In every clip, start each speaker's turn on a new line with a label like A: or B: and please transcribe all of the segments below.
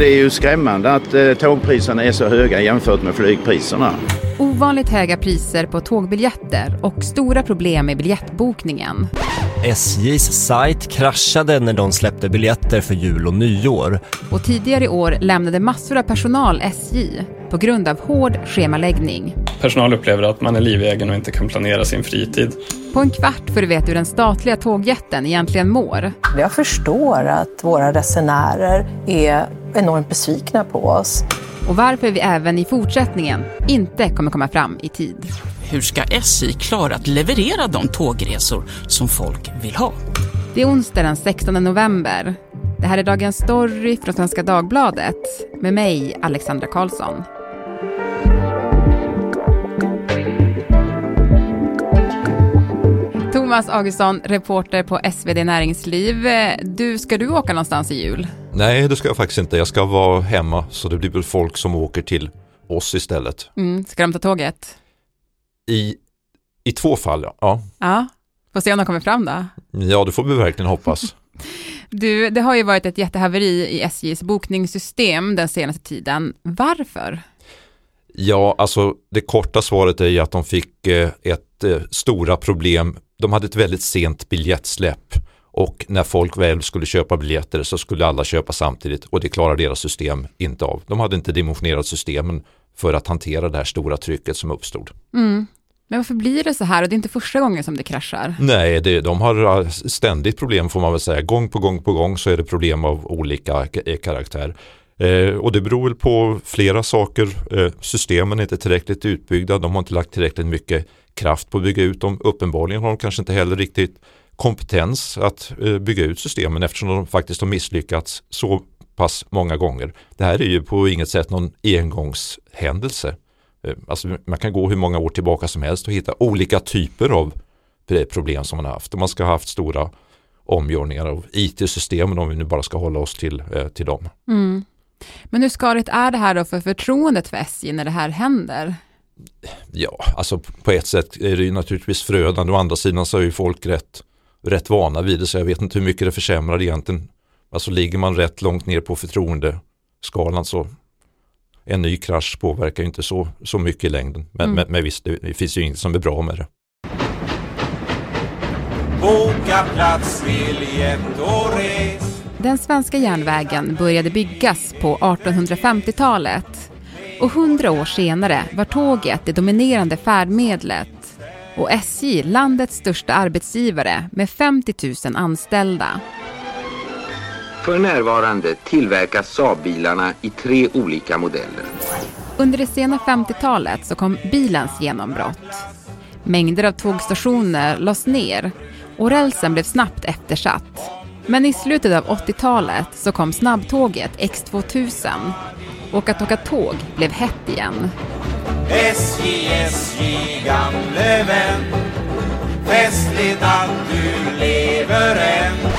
A: Det är ju skrämmande att eh, tågpriserna är så höga jämfört med flygpriserna.
B: Ovanligt höga priser på tågbiljetter och stora problem med biljettbokningen.
C: SJs sajt kraschade när de släppte biljetter för jul och nyår.
B: Och tidigare i år lämnade massor av personal SJ på grund av hård schemaläggning.
D: Personal upplever att man är livegen och inte kan planera sin fritid.
B: På en kvart får du veta hur den statliga tågjätten egentligen mår.
E: Jag förstår att våra resenärer är enormt besvikna på oss.
B: Och varför vi även i fortsättningen inte kommer komma fram i tid.
F: Hur ska SJ klara att leverera de tågresor som folk vill ha?
B: Det är onsdag den 16 november. Det här är Dagens Story från Svenska Dagbladet med mig, Alexandra Karlsson. Thomas Augustsson, reporter på SvD Näringsliv. Du, ska du åka någonstans i jul?
G: Nej, det ska jag faktiskt inte. Jag ska vara hemma så det blir väl folk som åker till oss istället.
B: Mm, ska de ta tåget?
G: I, I två fall, ja.
B: Ja, får se om de kommer fram då.
G: Ja, det får vi verkligen hoppas.
B: Du, det har ju varit ett jättehaveri i SJs bokningssystem den senaste tiden. Varför?
G: Ja, alltså det korta svaret är ju att de fick eh, ett eh, stora problem. De hade ett väldigt sent biljettsläpp och när folk väl skulle köpa biljetter så skulle alla köpa samtidigt och det klarar deras system inte av. De hade inte dimensionerat systemen för att hantera det här stora trycket som uppstod.
B: Mm. Men varför blir det så här och det är inte första gången som det kraschar?
G: Nej, det, de har ständigt problem får man väl säga. Gång på gång på gång så är det problem av olika karaktär. Eh, och det beror väl på flera saker. Eh, systemen är inte tillräckligt utbyggda. De har inte lagt tillräckligt mycket kraft på att bygga ut dem. Uppenbarligen har de kanske inte heller riktigt kompetens att eh, bygga ut systemen eftersom de faktiskt har misslyckats så pass många gånger. Det här är ju på inget sätt någon engångshändelse. Eh, alltså man kan gå hur många år tillbaka som helst och hitta olika typer av problem som man har haft. Man ska ha haft stora omgörningar av IT-systemen om vi nu bara ska hålla oss till, eh, till dem.
B: Mm. Men hur skadligt är det här då för förtroendet för SJ när det här händer?
G: Ja, alltså på ett sätt är det ju naturligtvis förödande. Å andra sidan så är ju folk rätt, rätt vana vid det så jag vet inte hur mycket det försämrar egentligen. Alltså ligger man rätt långt ner på förtroendeskalan så en ny krasch påverkar inte så, så mycket i längden. Men, mm. men, men visst, det, det finns ju inget som är bra med det.
H: Boka plats, biljett och res.
B: Den svenska järnvägen började byggas på 1850-talet och hundra år senare var tåget det dominerande färdmedlet och SJ landets största arbetsgivare med 50 000 anställda.
I: För närvarande tillverkas Saab-bilarna i tre olika modeller.
B: Under det sena 50-talet så kom bilens genombrott. Mängder av tågstationer lades ner och rälsen blev snabbt eftersatt. Men i slutet av 80-talet så kom snabbtåget X2000 och att åka tåg blev hett igen.
H: SJ, SJ, gamle vän Festligt att du lever än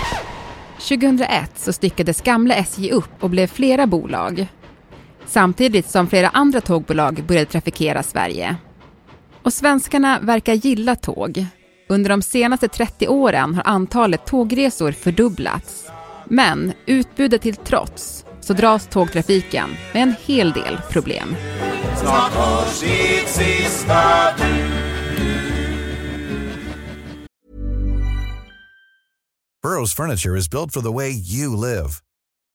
B: 2001 så styckades gamla SJ upp och blev flera bolag. Samtidigt som flera andra tågbolag började trafikera Sverige. Och svenskarna verkar gilla tåg. Under de senaste 30 åren har antalet tågresor fördubblats. Men utbudet till trots så dras tågtrafiken med en hel del problem.
H: Snart hörs ditt sista du
J: Burrows furniture is built for the way you live.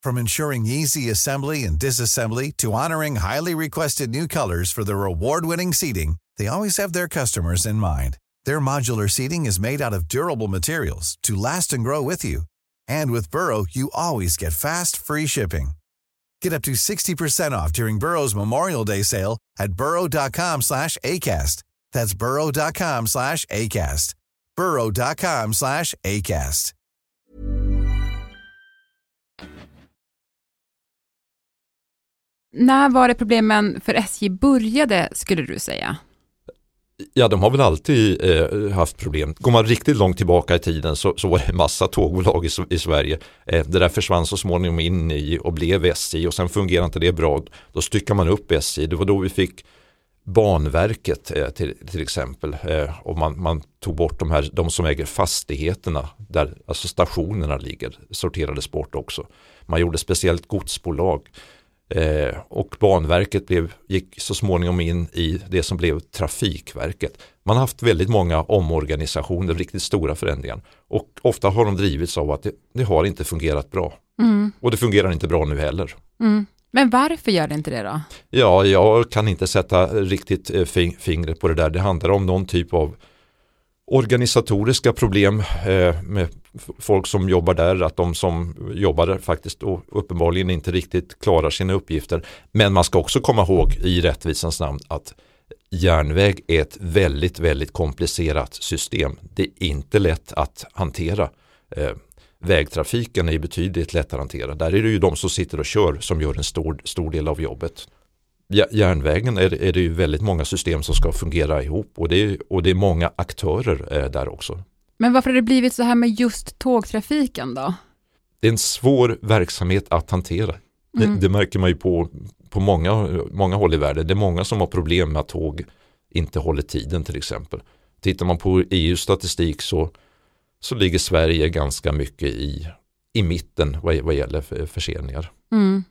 J: From ensuring easy assembly and disassembly to honoring highly requested new colors for their award-winning seating, they always have their customers in mind. Their modular seating is made out of durable materials to last and grow with you. And with Burrow, you always get fast, free shipping. Get up to 60% off during Burrow's Memorial Day sale at burrow.com slash ACAST. That's burrow.com slash ACAST. burrow.com slash ACAST.
B: När var det problemen för SJ började, skulle du säga?
G: Ja, de har väl alltid eh, haft problem. Går man riktigt långt tillbaka i tiden så, så var det massa tågbolag i, i Sverige. Eh, det där försvann så småningom in i och blev SJ och sen fungerade inte det bra. Då styckade man upp SJ. Det var då vi fick Banverket eh, till, till exempel eh, och man, man, tog bort de, här, de som äger fastigheterna där alltså stationerna ligger sorterades bort också. Man gjorde speciellt godsbolag Eh, och Banverket blev, gick så småningom in i det som blev Trafikverket. Man har haft väldigt många omorganisationer, riktigt stora förändringar. Och ofta har de drivits av att det, det har inte fungerat bra.
B: Mm.
G: Och det fungerar inte bra nu heller.
B: Mm. Men varför gör det inte det då?
G: Ja, jag kan inte sätta riktigt eh, fing- fingret på det där. Det handlar om någon typ av organisatoriska problem eh, med folk som jobbar där, att de som jobbar där faktiskt då uppenbarligen inte riktigt klarar sina uppgifter. Men man ska också komma ihåg i rättvisans namn att järnväg är ett väldigt, väldigt komplicerat system. Det är inte lätt att hantera. Eh, vägtrafiken är betydligt lättare att hantera. Där är det ju de som sitter och kör som gör en stor, stor del av jobbet. Järnvägen är, är det ju väldigt många system som ska fungera ihop och det är, och det är många aktörer eh, där också.
B: Men varför har det blivit så här med just tågtrafiken då?
G: Det är en svår verksamhet att hantera.
B: Mm.
G: Det, det märker man ju på, på många, många håll i världen. Det är många som har problem med att tåg inte håller tiden till exempel. Tittar man på EUs statistik så, så ligger Sverige ganska mycket i, i mitten vad, vad gäller för- förseningar.
B: Mm.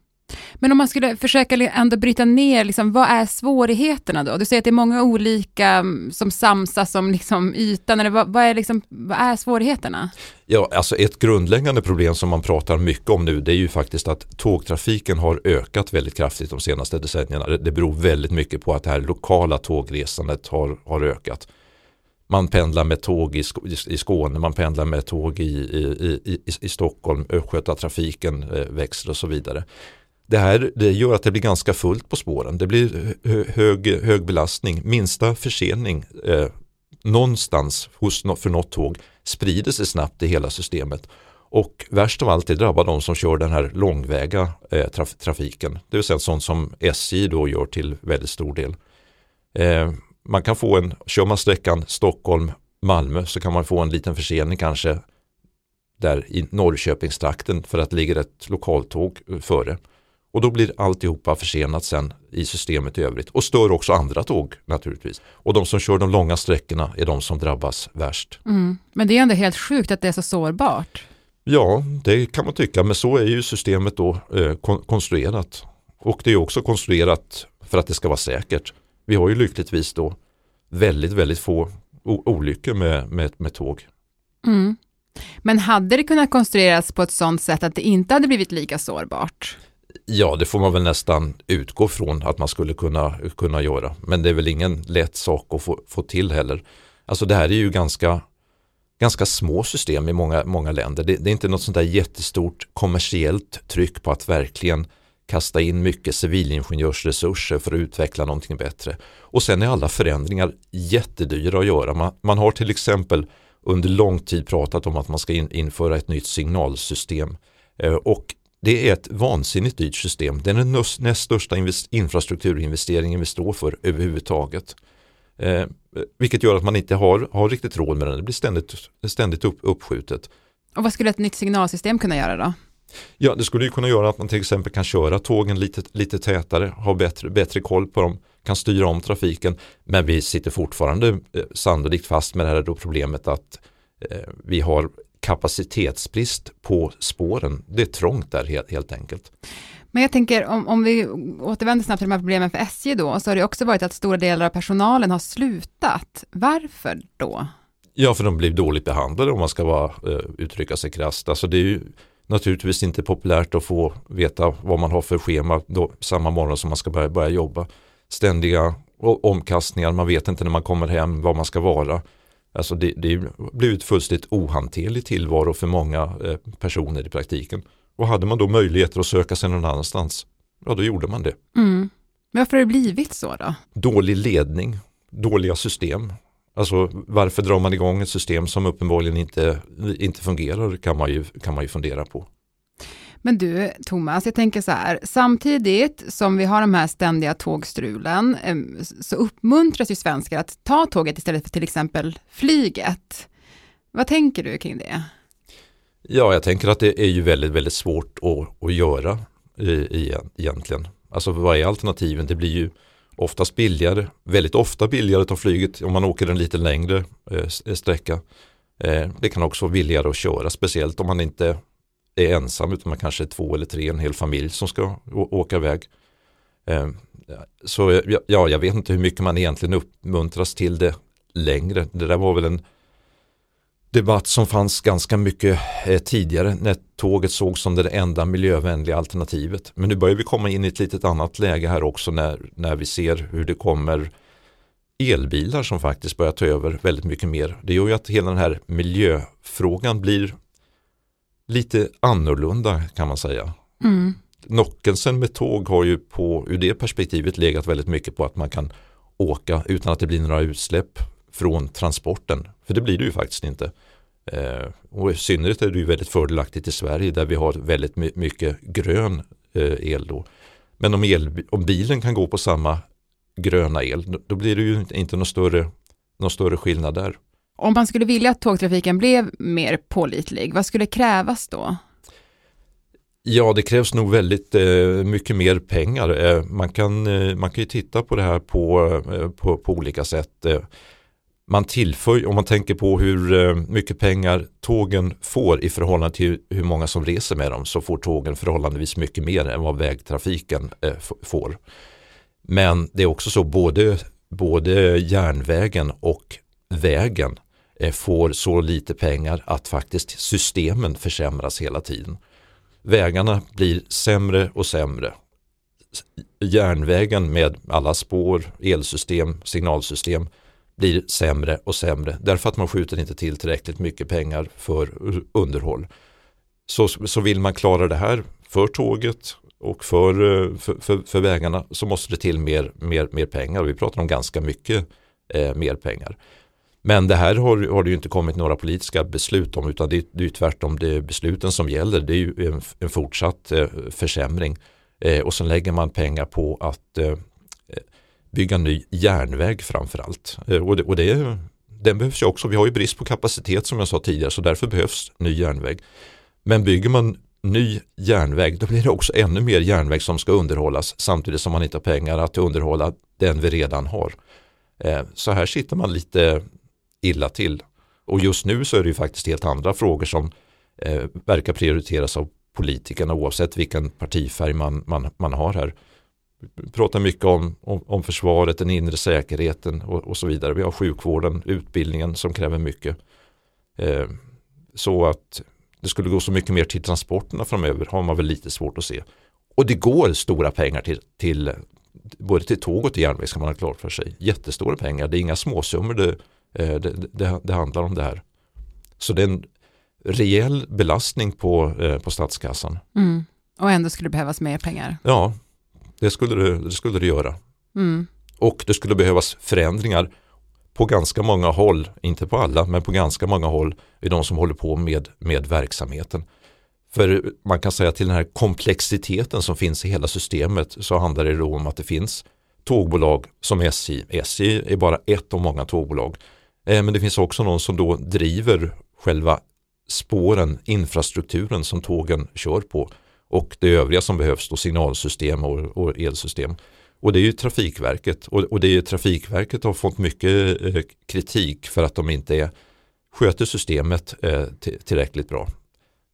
B: Men om man skulle försöka ändå bryta ner, liksom, vad är svårigheterna då? Du säger att det är många olika mm, som samsas om liksom, ytan, eller vad, vad, är liksom, vad är svårigheterna?
G: Ja, alltså ett grundläggande problem som man pratar mycket om nu det är ju faktiskt att tågtrafiken har ökat väldigt kraftigt de senaste decennierna. Det- beror väldigt mycket på att det här lokala tågresandet har, har ökat. Man pendlar med tåg i, Sk- i Skåne, man pendlar med tåg i, i, i, i, Stockholm, Östgötatrafiken eh, växer och så vidare. Det här det gör att det blir ganska fullt på spåren. Det blir hög, hög belastning. Minsta försening eh, någonstans hos, för något tåg sprider sig snabbt i hela systemet. Och värst av allt det drabbar de som kör den här långväga eh, traf, trafiken. Det vill säga sånt som SJ då gör till väldigt stor del. Eh, man kan få en, kör man sträckan Stockholm-Malmö så kan man få en liten försening kanske där i Norrköpingstrakten för att det ligger ett lokaltåg eh, före. Och då blir alltihopa försenat sen i systemet i övrigt och stör också andra tåg naturligtvis. Och de som kör de långa sträckorna är de som drabbas värst.
B: Mm. Men det är ändå helt sjukt att det är så sårbart.
G: Ja, det kan man tycka, men så är ju systemet då eh, kon- konstruerat. Och det är också konstruerat för att det ska vara säkert. Vi har ju lyckligtvis då väldigt, väldigt få olyckor med, med, med tåg.
B: Mm. Men hade det kunnat konstrueras på ett sådant sätt att det inte hade blivit lika sårbart?
G: Ja, det får man väl nästan utgå från att man skulle kunna, kunna göra. Men det är väl ingen lätt sak att få, få till heller. Alltså det här är ju ganska, ganska små system i många, många länder. Det, det är inte något sånt där jättestort kommersiellt tryck på att verkligen kasta in mycket civilingenjörsresurser för att utveckla någonting bättre. Och sen är alla förändringar jättedyra att göra. Man, man har till exempel under lång tid pratat om att man ska in, införa ett nytt signalsystem. Eh, och det är ett vansinnigt dyrt system. Det är den näst, största invest, infrastrukturinvesteringen vi står för överhuvudtaget. Eh, vilket gör att man inte har, har riktigt råd med den. Det blir ständigt, ständigt upp, uppskjutet.
B: Och vad skulle ett nytt signalsystem kunna göra då?
G: Ja, det skulle ju kunna göra att man till exempel kan köra tågen lite, lite tätare, ha bättre, bättre koll på dem, kan styra om trafiken. Men vi sitter fortfarande eh, sannolikt fast med det här då problemet att eh, vi har kapacitetsbrist på spåren. Det är trångt där helt, helt enkelt.
B: Men jag tänker om, om vi återvänder snabbt till de här problemen för SJ då, så har det också varit att stora delar av personalen har slutat. Varför då?
G: Ja, för de blir dåligt behandlade om man ska vara, eh, uttrycka sig krasst. Alltså det är ju naturligtvis inte populärt att få veta vad man har för schema då, samma morgon som man ska börja, börja jobba. Ständiga omkastningar, man vet inte när man kommer hem var man ska vara. Alltså det, det blivit fullständigt ohanterlig tillvaro för många eh, personer i praktiken. Och hade man då möjligheter att söka sig någon annanstans, ja då gjorde man det.
B: Mm. Varför har det blivit så då?
G: Dålig ledning, dåliga system. Alltså varför drar man igång ett system som uppenbarligen inte, inte fungerar kan man, ju, kan man ju fundera på.
B: Men du, Thomas, jag tänker så här, samtidigt som vi har de här ständiga tågstrulen, så uppmuntras ju svenskar att ta tåget istället för till exempel flyget. Vad tänker du kring det?
G: Ja, jag tänker att det är ju väldigt, väldigt svårt att, att göra egentligen. Alltså vad är alternativen? Det blir ju oftast billigare, väldigt ofta billigare att ta flyget om man åker en lite längre eh, sträcka. Eh, det kan också vara billigare att köra, speciellt om man inte är ensam utan man kanske är två eller tre, en hel familj som ska åka iväg. Ehm, så ja, jag vet inte hur mycket man egentligen uppmuntras till det längre. Det där var väl en debatt som fanns ganska mycket eh, tidigare när tåget sågs som det enda miljövänliga alternativet. Men nu börjar vi komma in i ett litet annat läge här också när, när vi ser hur det kommer elbilar som faktiskt börjar ta över väldigt mycket mer. Det gör ju att hela den här miljöfrågan blir lite annorlunda kan man säga. Mm. Nockelsen med tåg har ju på, ur det perspektivet legat väldigt mycket på att man kan åka utan att det blir några utsläpp från transporten. För det blir det ju faktiskt inte. Eh, och i synnerhet är det ju väldigt fördelaktigt i Sverige där vi har väldigt my mycket grön eh, el då. Men om, el, om bilen kan gå på samma gröna el då blir det ju inte någon större, någon större skillnad där.
B: Om man skulle vilja att tågtrafiken blev mer pålitlig, vad skulle krävas då?
G: Ja, det krävs nog väldigt eh, mycket mer pengar. Eh, man, kan, eh, man kan ju titta på det här på, eh, på, på olika sätt. Eh, man tillför, om man tänker på hur eh, mycket pengar tågen får i förhållande till hur många som reser med dem så får tågen förhållandevis mycket mer än vad vägtrafiken eh, får. Men det är också så både, både järnvägen och vägen Eh, får så lite pengar att faktiskt systemen försämras hela tiden. Vägarna blir sämre och sämre. Järnvägen med alla spår, elsystem, signalsystem blir sämre och sämre därför att man skjuter inte till tillräckligt mycket pengar för underhåll. Så, så vill man klara det här för tåget och för, eh, för, för, för vägarna så måste det till mer, mer, mer pengar och vi pratar om ganska mycket eh, mer pengar. Men det här har, har det ju inte kommit några politiska beslut om utan det, det är tvärtom det är besluten som gäller. Det är ju en, en fortsatt eh, försämring. Eh, och sen lägger man pengar på att eh, bygga ny järnväg framförallt. Eh, och, det, och det, den behövs ju också. Vi har ju brist på kapacitet som jag sa tidigare så därför behövs ny järnväg. Men bygger man ny järnväg då blir det också ännu mer järnväg som ska underhållas samtidigt som man inte har pengar att underhålla den vi redan har. Eh, så här sitter man lite illa till. Och just nu så är det ju faktiskt helt andra frågor som eh, verkar prioriteras av politikerna oavsett vilken partifärg man, man, man har här. Vi pratar mycket om, om, om försvaret, den inre säkerheten och, och, så vidare. Vi har sjukvården, utbildningen som kräver mycket. Eh, så att det skulle gå så mycket mer till transporterna framöver har man väl lite svårt att se. Och det går stora pengar till, till både till tåg och till järnväg ska man ha klart för sig. Jättestora pengar, det är inga småsummor det, det, det, det, handlar om det här. Så det är en rejäl belastning på, eh, på statskassan.
B: Mm. Och ändå skulle det behövas mer pengar.
G: Ja, det skulle det, det, skulle det göra. Mm. Och det skulle behövas förändringar på ganska många håll, inte på alla, men på ganska många håll i de som håller på med, med verksamheten. För man kan säga till den här komplexiteten som finns i hela systemet så handlar det då om att det finns tågbolag som SJ. SJ är bara ett av många tågbolag. Eh, men det finns också någon som då driver själva spåren, infrastrukturen som tågen kör på och det övriga som behövs då signalsystem och, och elsystem. Och det är ju Trafikverket och, och det är Trafikverket har fått mycket eh, kritik för att de inte är, sköter systemet eh, tillräckligt bra.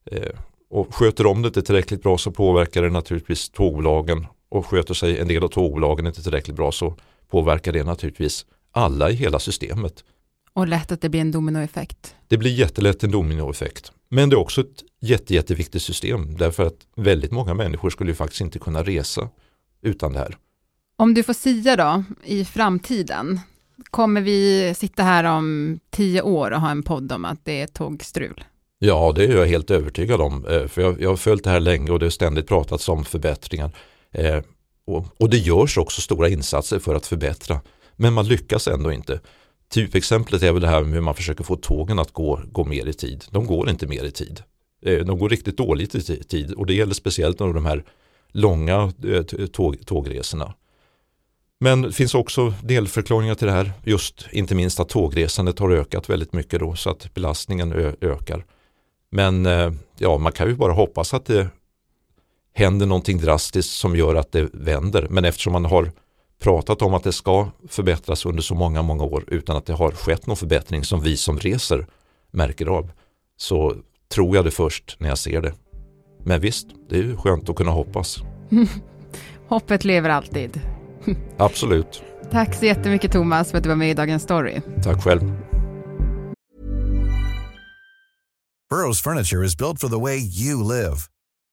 G: Eh, och sköter de det inte tillräckligt bra så påverkar det naturligtvis tågbolagen och sköter sig en del av tågbolagen inte tillräckligt bra så påverkar det naturligtvis alla i hela systemet.
B: Och lätt att det blir en dominoeffekt.
G: Det blir jättelätt en dominoeffekt. Men det är också ett jätte, jätteviktigt system därför att väldigt många människor skulle ju faktiskt inte kunna resa utan det här.
B: Om du får sia då, i framtiden, kommer vi sitta här om tio år och ha en podd om att det är tågstrul?
G: Ja, det är jag helt övertygad om. Eh, för jag, jag har följt det här länge och det har ständigt pratats om förbättringar. Eh, och, och det görs också stora insatser för att förbättra. Men man lyckas ändå inte. Typexemplet är väl det här med hur man försöker få tågen att gå, gå mer i tid. De går inte mer i tid. Eh, de går riktigt dåligt i tid och det gäller speciellt de här långa eh, tåg, tågresorna. Men det finns också delförklaringar till det här. Just inte minst att tågresandet har ökat väldigt mycket då så att belastningen ökar. Men eh, ja, man kan ju bara hoppas att det händer någonting drastiskt som gör att det vänder. Men eftersom man har pratat om att det ska förbättras under så många, många år utan att det har skett någon förbättring som vi som reser märker av så tror jag det först när jag ser det. Men visst, det är ju skönt att kunna hoppas.
B: Hoppet lever alltid.
G: Absolut.
B: Tack så jättemycket Thomas för att du var med i Dagens Story.
G: Tack själv.
J: Burrow's furniture is built for the way you live.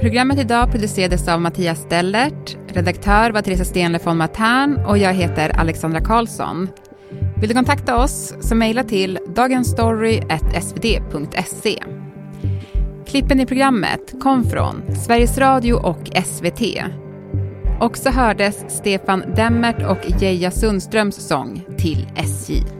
B: Programmet idag producerades av Mattias Stellert, redaktör var Teresa Stenle von Matern och jag heter Alexandra Karlsson. Vill du kontakta oss så mejla till dagensstory.svd.se. Klippen i programmet kom från Sveriges Radio och SVT. Och så hördes Stefan Demmert och Geija Sundströms sång Till SJ.